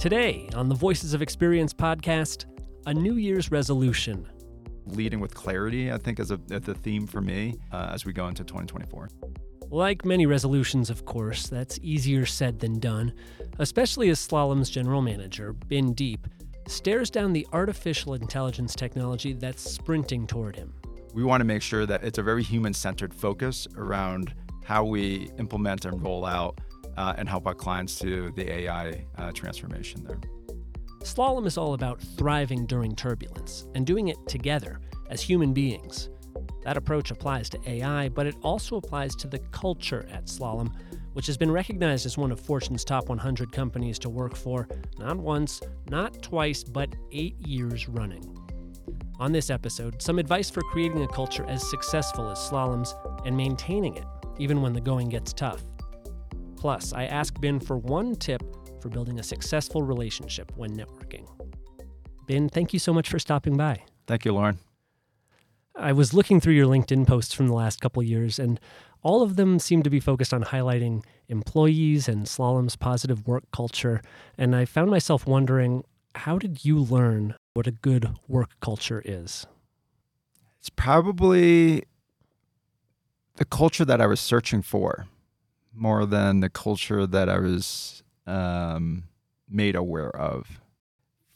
Today on the Voices of Experience podcast, a New Year's resolution. Leading with clarity, I think, is a, the theme for me uh, as we go into 2024. Like many resolutions, of course, that's easier said than done, especially as Slalom's general manager, Binh Diep, stares down the artificial intelligence technology that's sprinting toward him. We want to make sure that it's a very human centered focus around how we implement and roll out uh, and help our clients to the AI uh, transformation there. Slalom is all about thriving during turbulence and doing it together as human beings. That approach applies to AI, but it also applies to the culture at Slalom, which has been recognized as one of Fortune's top 100 companies to work for, not once, not twice, but eight years running. On this episode, some advice for creating a culture as successful as Slalom's and maintaining it, even when the going gets tough. Plus, I ask Ben for one tip for building a successful relationship when networking. Ben, thank you so much for stopping by. Thank you, Lauren. I was looking through your LinkedIn posts from the last couple years, and all of them seem to be focused on highlighting employees and Slalom's positive work culture. And I found myself wondering how did you learn what a good work culture is? It's probably the culture that I was searching for more than the culture that I was um, made aware of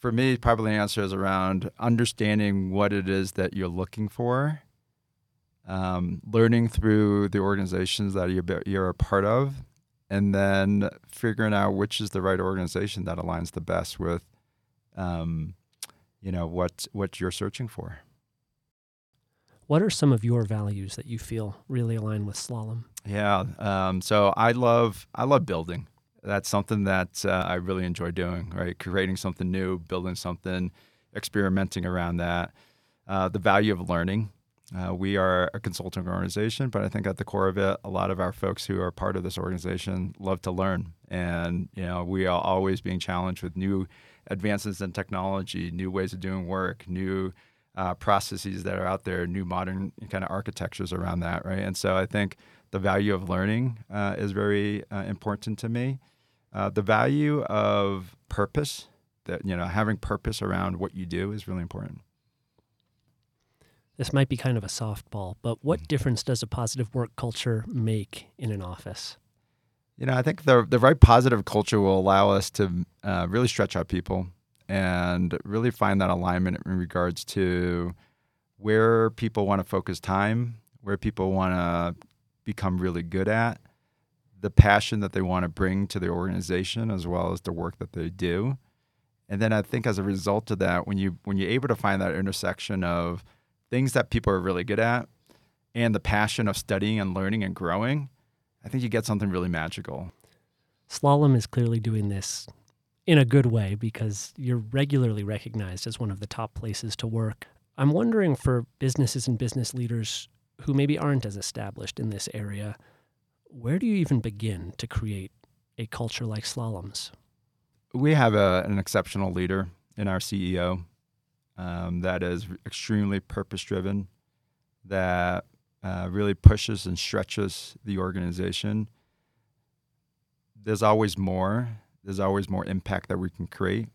for me, probably the answer is around understanding what it is that you're looking for, um, learning through the organizations that you're, you're a part of, and then figuring out which is the right organization that aligns the best with, um, you know, what what you're searching for. What are some of your values that you feel really align with slalom? Yeah, um, so I love I love building that's something that uh, I really enjoy doing, right? Creating something new, building something, experimenting around that. Uh, the value of learning. Uh, we are a consulting organization, but I think at the core of it, a lot of our folks who are part of this organization love to learn. And, you know, we are always being challenged with new advances in technology, new ways of doing work, new uh, processes that are out there, new modern kind of architectures around that, right? And so I think the value of learning uh, is very uh, important to me. Uh, the value of purpose, that you know, having purpose around what you do is really important. This might be kind of a softball, but what mm-hmm. difference does a positive work culture make in an office? You know, I think the the right positive culture will allow us to uh, really stretch out people and really find that alignment in regards to where people want to focus time, where people want to become really good at, the passion that they want to bring to the organization as well as the work that they do. And then I think as a result of that, when you when you're able to find that intersection of things that people are really good at and the passion of studying and learning and growing, I think you get something really magical. Slalom is clearly doing this in a good way because you're regularly recognized as one of the top places to work. I'm wondering for businesses and business leaders who maybe aren't as established in this area, where do you even begin to create a culture like Slalom's? We have a, an exceptional leader in our CEO um, that is extremely purpose driven, that uh, really pushes and stretches the organization. There's always more. There's always more impact that we can create.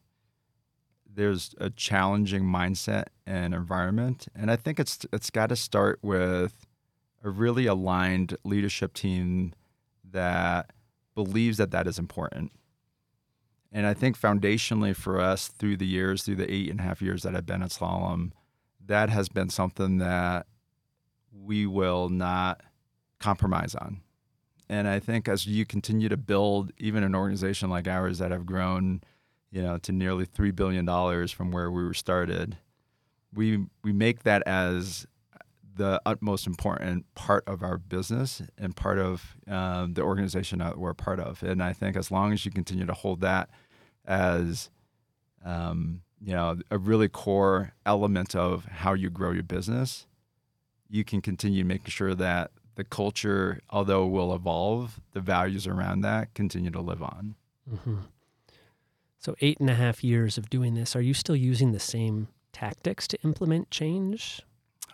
There's a challenging mindset and environment, and I think it's it's got to start with a really aligned leadership team that believes that that is important. And I think foundationally for us through the years, through the eight and a half years that I've been at Slalom, that has been something that we will not compromise on. And I think as you continue to build even an organization like ours that have grown, you know, to nearly three billion dollars from where we were started, we we make that as the utmost important part of our business and part of um, the organization that we're part of. And I think as long as you continue to hold that as um, you know a really core element of how you grow your business, you can continue making sure that the culture, although will evolve, the values around that continue to live on. Mm-hmm. So eight and a half years of doing this, are you still using the same tactics to implement change?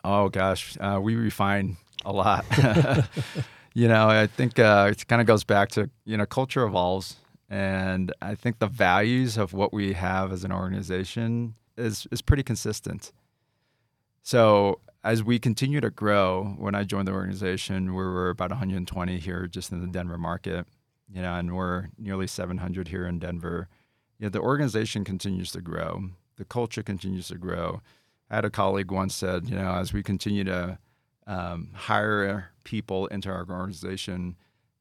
Oh gosh, uh, we refine a lot. you know, I think uh, it kind of goes back to you know culture evolves, and I think the values of what we have as an organization is is pretty consistent. So as we continue to grow, when I joined the organization, we were about 120 here just in the Denver market, you know, and we're nearly 700 here in Denver. You know, the organization continues to grow. The culture continues to grow. I had a colleague once said, you know, as we continue to um, hire people into our organization,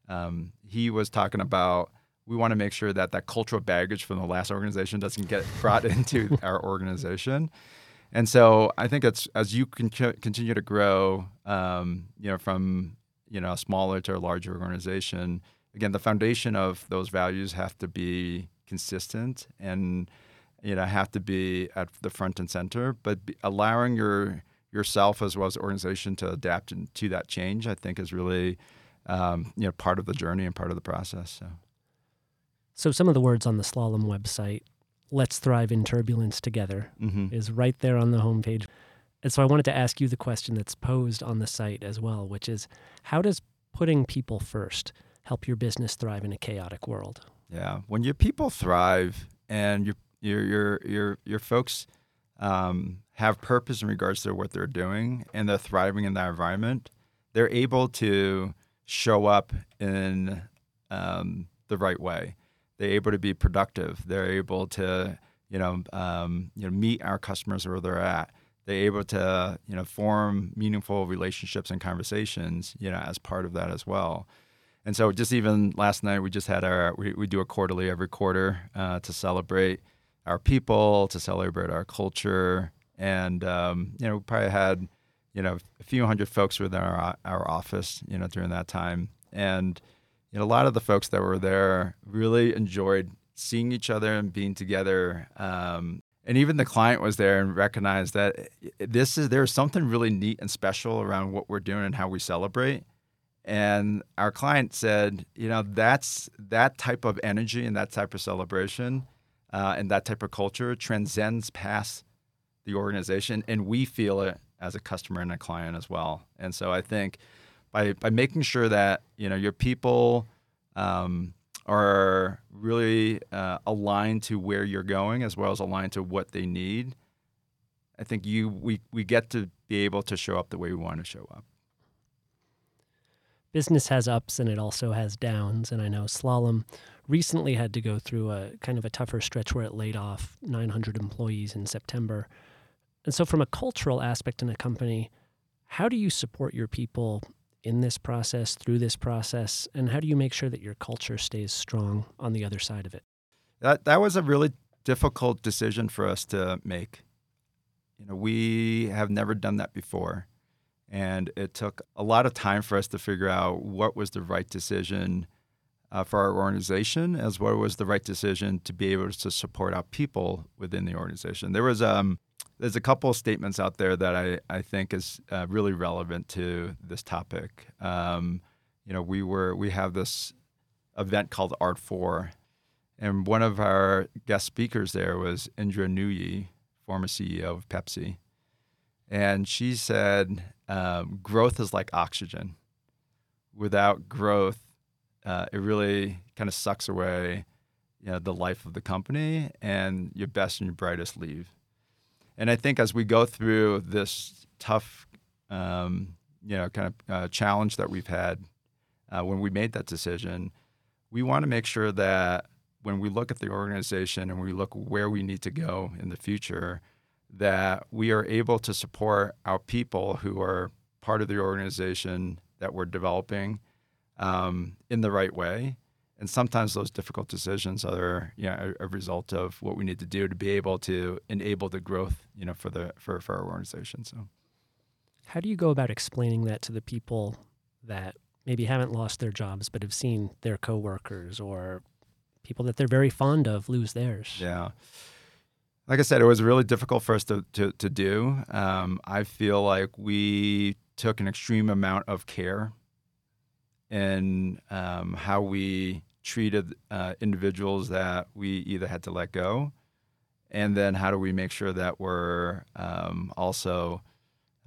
um, he was talking about we want to make sure that that cultural baggage from the last organization doesn't get brought into our organization. And so I think it's as you can continue to grow, um, you know, from you know a smaller to a larger organization. Again, the foundation of those values have to be consistent and you know have to be at the front and center. But allowing your yourself as well as the organization to adapt to that change, I think, is really um, you know part of the journey and part of the process. So. So some of the words on the Slalom website, "Let's thrive in turbulence together," mm-hmm. is right there on the homepage. And so I wanted to ask you the question that's posed on the site as well, which is, how does putting people first help your business thrive in a chaotic world? Yeah, when your people thrive and your your your your your folks um, have purpose in regards to what they're doing and they're thriving in that environment, they're able to show up in um, the right way they're able to be productive. They're able to, you know, um, you know, meet our customers where they're at. They're able to, you know, form meaningful relationships and conversations, you know, as part of that as well. And so, just even last night, we just had our we, we do a quarterly every quarter uh, to celebrate our people, to celebrate our culture, and um, you know, we probably had you know a few hundred folks within our our office, you know, during that time, and you know, a lot of the folks that were there really enjoyed seeing each other and being together. Um, and even the client was there and recognized that this is there's something really neat and special around what we're doing and how we celebrate. And our client said, you know, that's that type of energy and that type of celebration uh, and that type of culture transcends past the organization, and we feel it as a customer and a client as well. And so I think by by making sure that you know your people um, are really uh, aligned to where you're going as well as aligned to what they need. I think you we we get to be able to show up the way we want to show up. Business has ups and it also has downs, and I know Slalom recently had to go through a kind of a tougher stretch where it laid off 900 employees in September. And so, from a cultural aspect in a company, how do you support your people in this process, through this process, and how do you make sure that your culture stays strong on the other side of it? That that was a really difficult decision for us to make. You know, we have never done that before, and it took a lot of time for us to figure out what was the right decision uh, for our organization, as well as the right decision to be able to support our people within the organization. There was um, there's a couple of statements out there that I, I think is uh, really relevant to this topic. Um, you know, we were we have this event called Art Four, and one of our guest speakers there was Indra Nooyi, former CEO of Pepsi, and she said, um, "Growth is like oxygen. Without growth, uh, it really kind of sucks away." You know, the life of the company and your best and your brightest leave. And I think as we go through this tough, um, you know, kind of uh, challenge that we've had uh, when we made that decision, we want to make sure that when we look at the organization and we look where we need to go in the future, that we are able to support our people who are part of the organization that we're developing um, in the right way. And sometimes those difficult decisions are you know, a, a, result of what we need to do to be able to enable the growth you know for the for, for our organization so. How do you go about explaining that to the people that maybe haven't lost their jobs but have seen their coworkers or people that they're very fond of lose theirs? Yeah like i said it was really difficult for us to, to, to do um, i feel like we took an extreme amount of care in um, how we treated uh, individuals that we either had to let go, and then how do we make sure that we're um, also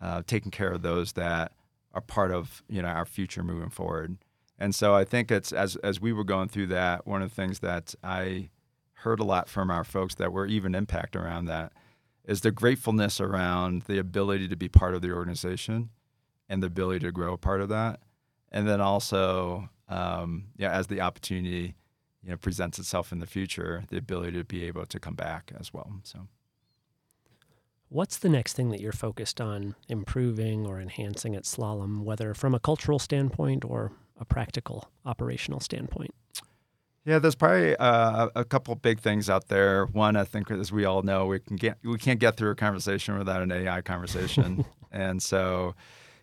uh, taking care of those that are part of you know our future moving forward. And so I think it's as as we were going through that, one of the things that I heard a lot from our folks that were even impact around that is the gratefulness around the ability to be part of the organization and the ability to grow a part of that. And then also, um, yeah, as the opportunity you know presents itself in the future, the ability to be able to come back as well. So. What's the next thing that you're focused on improving or enhancing at Slalom, whether from a cultural standpoint or a practical operational standpoint? Yeah, there's probably uh, a couple big things out there. One, I think, as we all know, we can get we can't get through a conversation without an AI conversation, and so,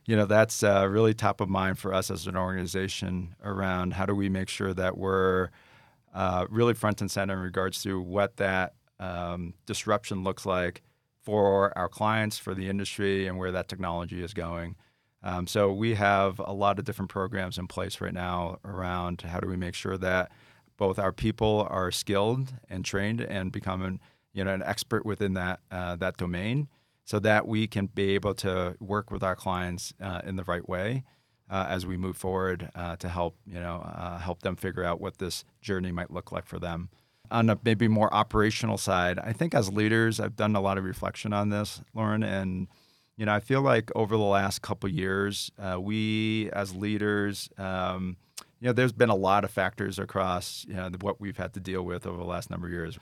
you know, that's uh, really top of mind for us as an organization around how do we make sure that we're uh, really front and center in regards to what that um, disruption looks like for our clients, for the industry, and where that technology is going. Um, so we have a lot of different programs in place right now around how do we make sure that both our people are skilled and trained and become an, you know an expert within that uh, that domain, so that we can be able to work with our clients uh, in the right way uh, as we move forward uh, to help you know uh, help them figure out what this journey might look like for them. On a maybe more operational side, I think as leaders, I've done a lot of reflection on this, Lauren, and you know, I feel like over the last couple years, uh, we as leaders, um, you know, there's been a lot of factors across you know what we've had to deal with over the last number of years.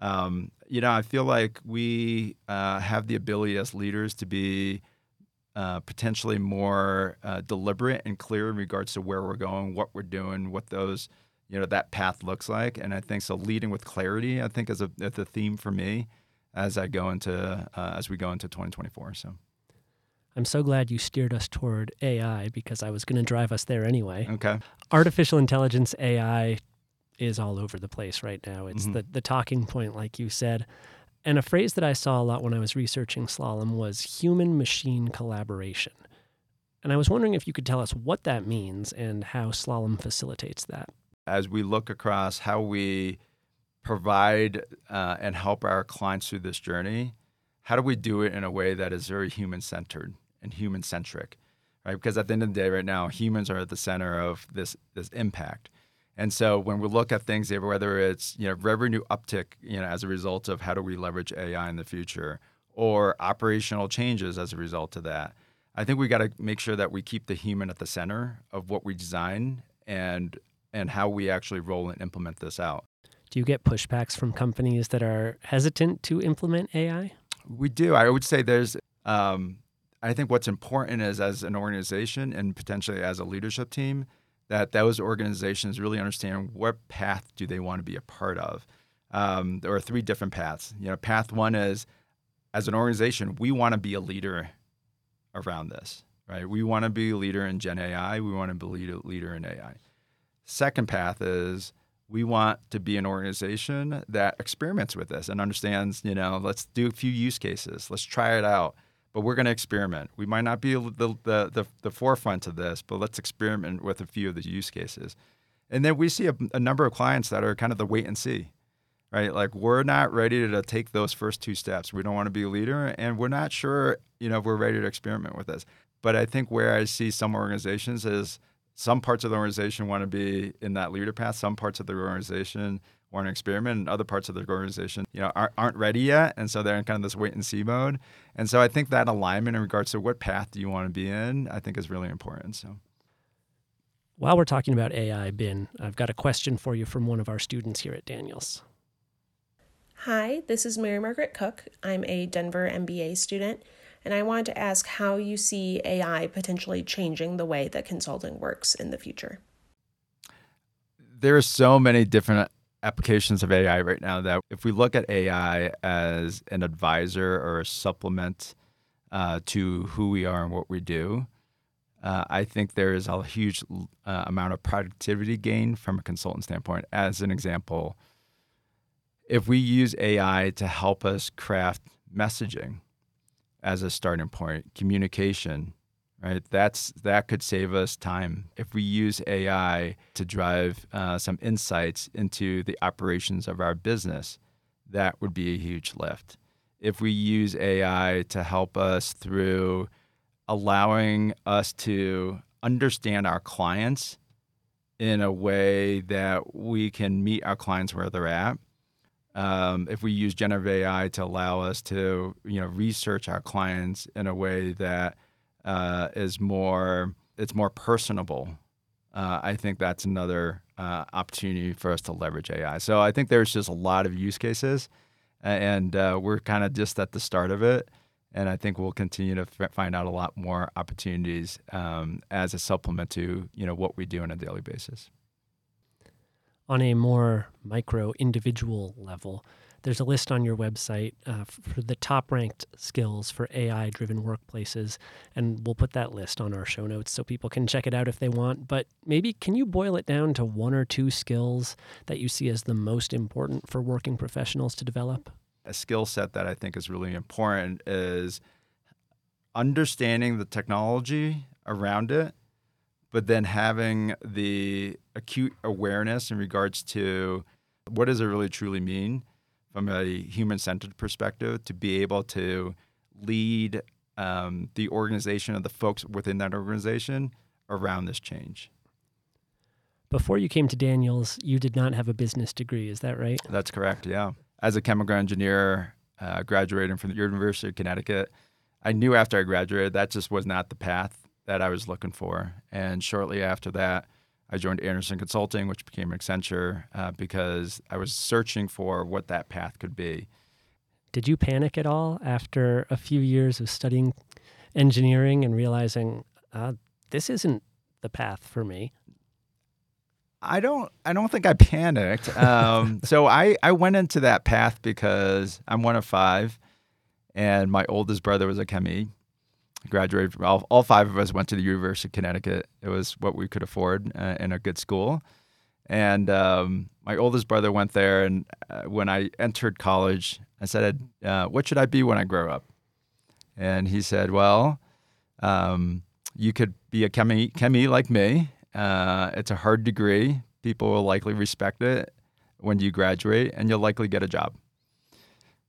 Um, you know, I feel like we uh, have the ability as leaders to be uh, potentially more uh, deliberate and clear in regards to where we're going, what we're doing, what those you know that path looks like. And I think so. Leading with clarity, I think, is a, is a theme for me as I go into uh, as we go into 2024. So. I'm so glad you steered us toward AI because I was going to drive us there anyway. Okay. Artificial intelligence, AI, is all over the place right now. It's mm-hmm. the, the talking point, like you said. And a phrase that I saw a lot when I was researching slalom was human machine collaboration. And I was wondering if you could tell us what that means and how slalom facilitates that as we look across how we provide uh, and help our clients through this journey, how do we do it in a way that is very human centered and human centric, right? Because at the end of the day, right now, humans are at the center of this this impact. And so when we look at things, whether it's you know revenue uptick, you know, as a result of how do we leverage AI in the future, or operational changes as a result of that, I think we got to make sure that we keep the human at the center of what we design and and how we actually roll and implement this out. Do you get pushbacks from companies that are hesitant to implement AI? We do. I would say there's, um, I think what's important is as an organization and potentially as a leadership team, that those organizations really understand what path do they want to be a part of. Um, there are three different paths. You know, path one is as an organization, we want to be a leader around this, right? We want to be a leader in Gen AI. We want to be a leader in AI. Second path is we want to be an organization that experiments with this and understands, you know, let's do a few use cases, let's try it out. But we're going to experiment. We might not be the, the, the, the, forefront of this, but let's experiment with a few of the use cases. And then we see a, a number of clients that are kind of the wait and see, right? Like we're not ready to take those first two steps. We don't want to be a leader, and we're not sure, you know, if we're ready to experiment with this. But I think where I see some organizations is some parts of the organization want to be in that leader path. Some parts of the organization want to experiment, and other parts of the organization, you know, aren't, aren't ready yet, and so they're in kind of this wait and see mode. And so I think that alignment in regards to what path do you want to be in, I think is really important. So. While we're talking about AI, Binh, I've got a question for you from one of our students here at Daniels. Hi, this is Mary Margaret Cook. I'm a Denver MBA student and I wanted to ask how you see AI potentially changing the way that consulting works in the future. There are so many different applications of AI right now that if we look at AI as an advisor or a supplement uh, to who we are and what we do, uh, I think there is a huge uh, amount of productivity gain from a consultant standpoint. As an example, if we use AI to help us craft messaging, as a starting point. Communication, right? That's that could save us time if we use AI to drive uh, some insights into the operations of our business. That would be a huge lift. If we use AI to help us through allowing us to understand our clients in a way that we can meet our clients where they're at. Um, if we use generative AI to allow us to, you know, research our clients in a way that uh, is more, it's more personable. Uh, I think that's another uh, opportunity for us to leverage AI. So I think there's just a lot of use cases, and uh, we're kind of just at the start of it and I think we'll continue to f- find out a lot more opportunities um, as a supplement to you know what we do on a daily basis. On a more micro individual level, there's a list on your website uh, for the top ranked skills for AI driven workplaces, and we'll put that list on our show notes so people can check it out if they want. But maybe can you boil it down to one or two skills that you see as the most important for working professionals to develop? a skill set that I think is really important is understanding the technology around it, but then having the acute awareness in regards to what does it really truly mean from a human centered perspective to be able to lead um, the organization of the folks within that organization around this change. Before you came to Daniels, you did not have a business degree, is that right? That's correct, yeah as a chemical engineer, uh, graduating from the University of Connecticut, I knew after I graduated that just was not the path that I was looking for. And shortly after that, I joined Andersen Consulting, which became Accenture, uh, because I was searching for what that path could be. Did you panic at all after a few years of studying engineering and realizing uh, this isn't the path for me? I don't. I don't think I panicked. Um, so I I went into that path because I'm one of five, and my oldest brother was a ChemE. Graduated from all, all five of us went to the University of Connecticut. It was what we could afford uh, in a good school, and um, my oldest brother went there. And uh, when I entered college, I said, uh, "What should I be when I grow up?" And he said, "Well, um, you could be a ChemE ChemE like me." Uh, it's a hard degree. People will likely respect it when you graduate, and you'll likely get a job.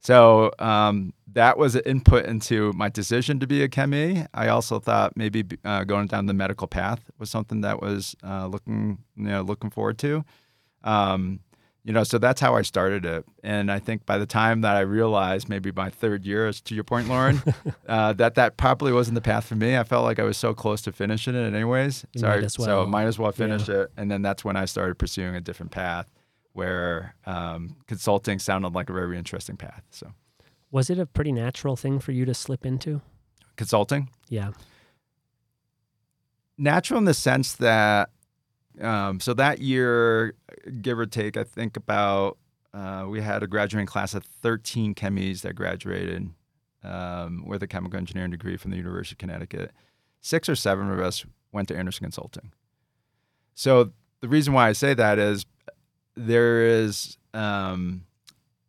So um, that was an input into my decision to be a ChemE. I also thought maybe uh, going down the medical path was something that was uh, looking, you know, looking forward to. Um, you know, so that's how I started it. And I think by the time that I realized, maybe my third year, to your point, Lauren, uh, that that probably wasn't the path for me. I felt like I was so close to finishing it, anyways. so, well. so might as well finish yeah. it. And then that's when I started pursuing a different path, where um, consulting sounded like a very interesting path. So, was it a pretty natural thing for you to slip into? Consulting? Yeah. Natural in the sense that um, so that year, give or take, I think about uh, we had a graduating class of 13 ChemEs that graduated um, with a chemical engineering degree from the University of Connecticut. Six or seven of us went to Andersen Consulting. So the reason why I say that is there is, um,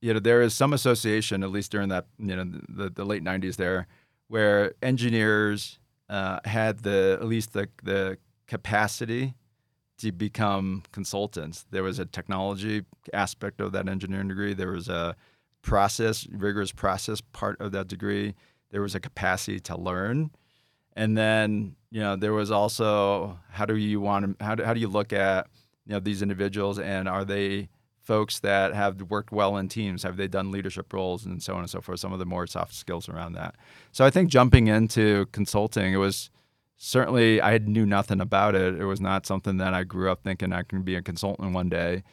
you know, there is some association, at least during that, you know, the, the late 90s there, where engineers uh, had the at least the the capacity to become consultants. There was a technology aspect of that engineering degree. There was a process, rigorous process part of that degree. There was a capacity to learn. And then, you know, there was also how do you want to, how do, how do you look at, you know, these individuals and are they folks that have worked well in teams? Have they done leadership roles and so on and so forth? Some of the more soft skills around that. So I think jumping into consulting, it was, certainly I knew nothing about it. It was not something that I grew up thinking I can be a consultant one day.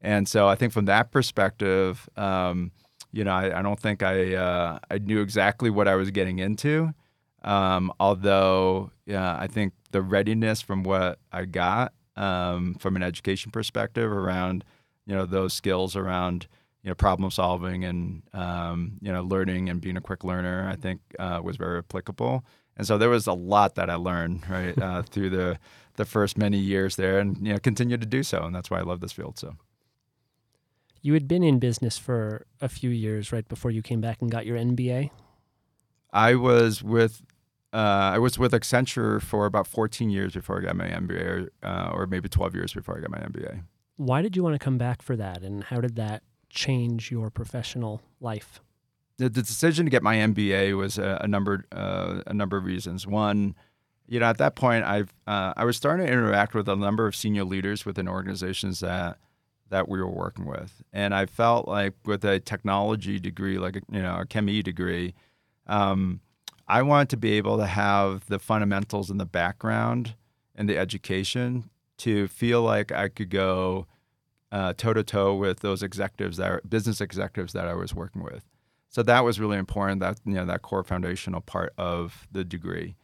And so I think from that perspective, um, you know, I, I, don't think I uh, I knew exactly what I was getting into. Um, although, yeah, I think the readiness from what I got um, from an education perspective around, you know, those skills around, you know, problem solving and um, you know, learning and being a quick learner, I think uh, was very applicable. And so there was a lot that I learned right uh, through the the first many years there, and you know continue to do so, and that's why I love this field. So. You had been in business for a few years right before you came back and got your MBA. I was with uh, I was with Accenture for about 14 years before I got my MBA, uh, or maybe 12 years before I got my MBA. Why did you want to come back for that, and how did that change your professional life? the, the decision to get my MBA was a, a number uh, a number of reasons. One, you know, at that point, I've uh, I was starting to interact with a number of senior leaders within organizations that that we were working with, and I felt like with a technology degree, like a, you know, a ChemE degree, um, I wanted to be able to have the fundamentals and the background and the education to feel like I could go toe to toe with those executives that are, business executives that I was working with. So that was really important. That you know that core foundational part of the degree.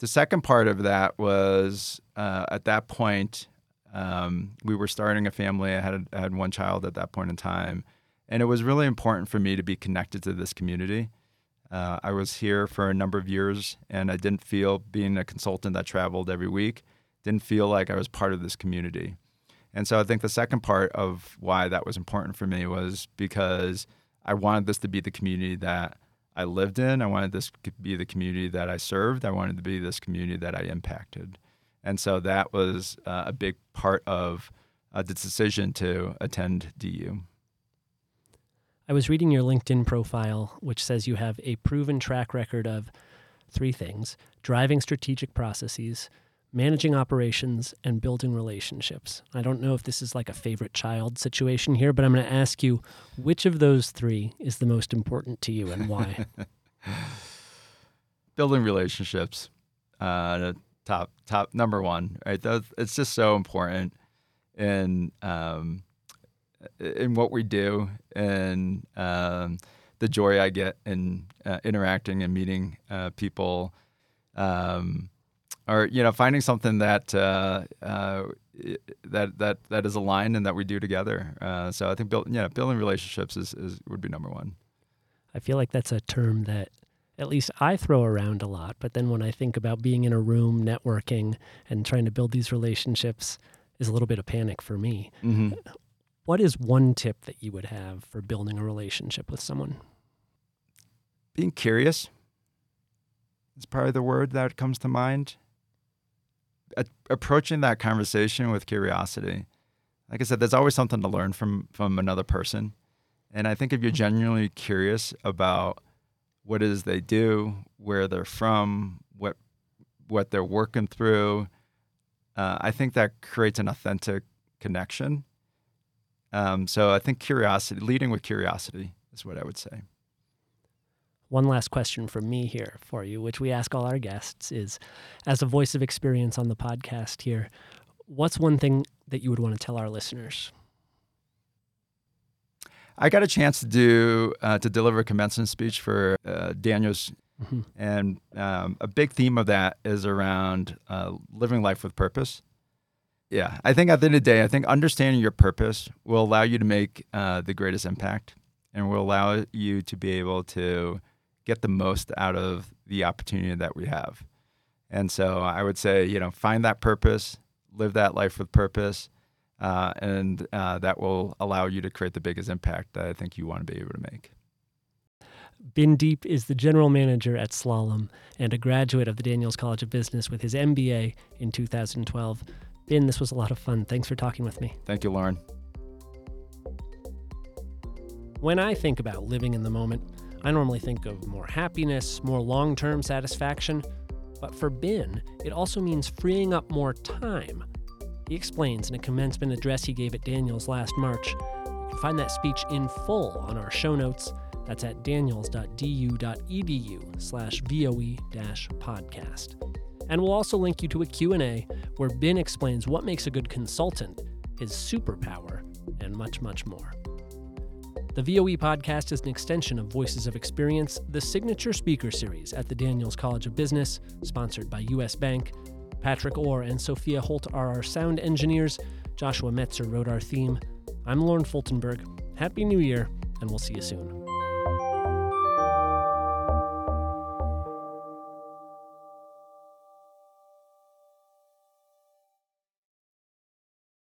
The second part of that was uh, at that point, um, we were starting a family. I had, I had one child at that point in time. And it was really important for me to be connected to this community. Uh, I was here for a number of years, and I didn't feel, being a consultant that traveled every week, didn't feel like I was part of this community. And so I think the second part of why that was important for me was because I wanted this to be the community that I lived in. I wanted this to be the community that I served. I wanted to be this community that I impacted. And so that was uh, a big part of uh, the decision to attend DU. I was reading your LinkedIn profile, which says you have a proven track record of three things driving strategic processes, managing operations, and building relationships. I don't know if this is like a favorite child situation here, but I'm going to ask you which of those three is the most important to you and why? building relationships, uh, top top number one, right? it's just so important And, um, in what we do and um, the joy I get in uh, interacting and meeting uh, people. Um, or you know finding something that uh, uh, that that that is aligned and that we do together. Uh, so I think build, yeah, building relationships is, is would be number one. I feel like that's a term that at least I throw around a lot, but then when I think about being in a room, networking, and trying to build these relationships, is a little bit of panic for me. Mm-hmm. What is one tip that you would have for building a relationship with someone? Being curious is probably the word that comes to mind a- approaching that conversation with curiosity. Like I said, there's always something to learn from from another person, and I think if you're genuinely curious about what it is they do, where they're from, what what they're working through, uh, I think that creates an authentic connection. Um, so I think curiosity, leading with curiosity, is what I would say. One last question from me here for you, which we ask all our guests, is as a voice of experience on the podcast here, what's one thing that you would want to tell our listeners? I got a chance to do uh, to deliver a commencement speech for uh, Daniels, mm-hmm. and um, a big theme of that is around uh, living life with purpose. Yeah, I think at the end of the day, I think understanding your purpose will allow you to make uh, the greatest impact, and will allow you to be able to get the most out of the opportunity that we have. And so I would say, you know, find that purpose, live that life with purpose, uh, and uh, that will allow you to create the biggest impact that I think you want to be able to make. Binh Diep is the general manager at Slalom and a graduate of the Daniels College of Business with his MBA in 2012. Binh, this was a lot of fun. Thanks for talking with me. Thank you, Lauren. When I think about living in the moment, I normally think of more happiness, more long term satisfaction, but for Binh, it also means freeing up more time. He explains in a commencement address he gave at Daniels last March. You can find that speech in full on our show notes. That's at daniels.du.edu slash voe podcast. And we'll also link you to a Q&A where Binh explains what makes a good consultant, his superpower, and much, much more. The VOE podcast is an extension of Voices of Experience, the signature speaker series at the Daniels College of Business, sponsored by US Bank. Patrick Orr and Sophia Holt are our sound engineers. Joshua Metzer wrote our theme. I'm Lauren Fultenberg. Happy New Year, and we'll see you soon.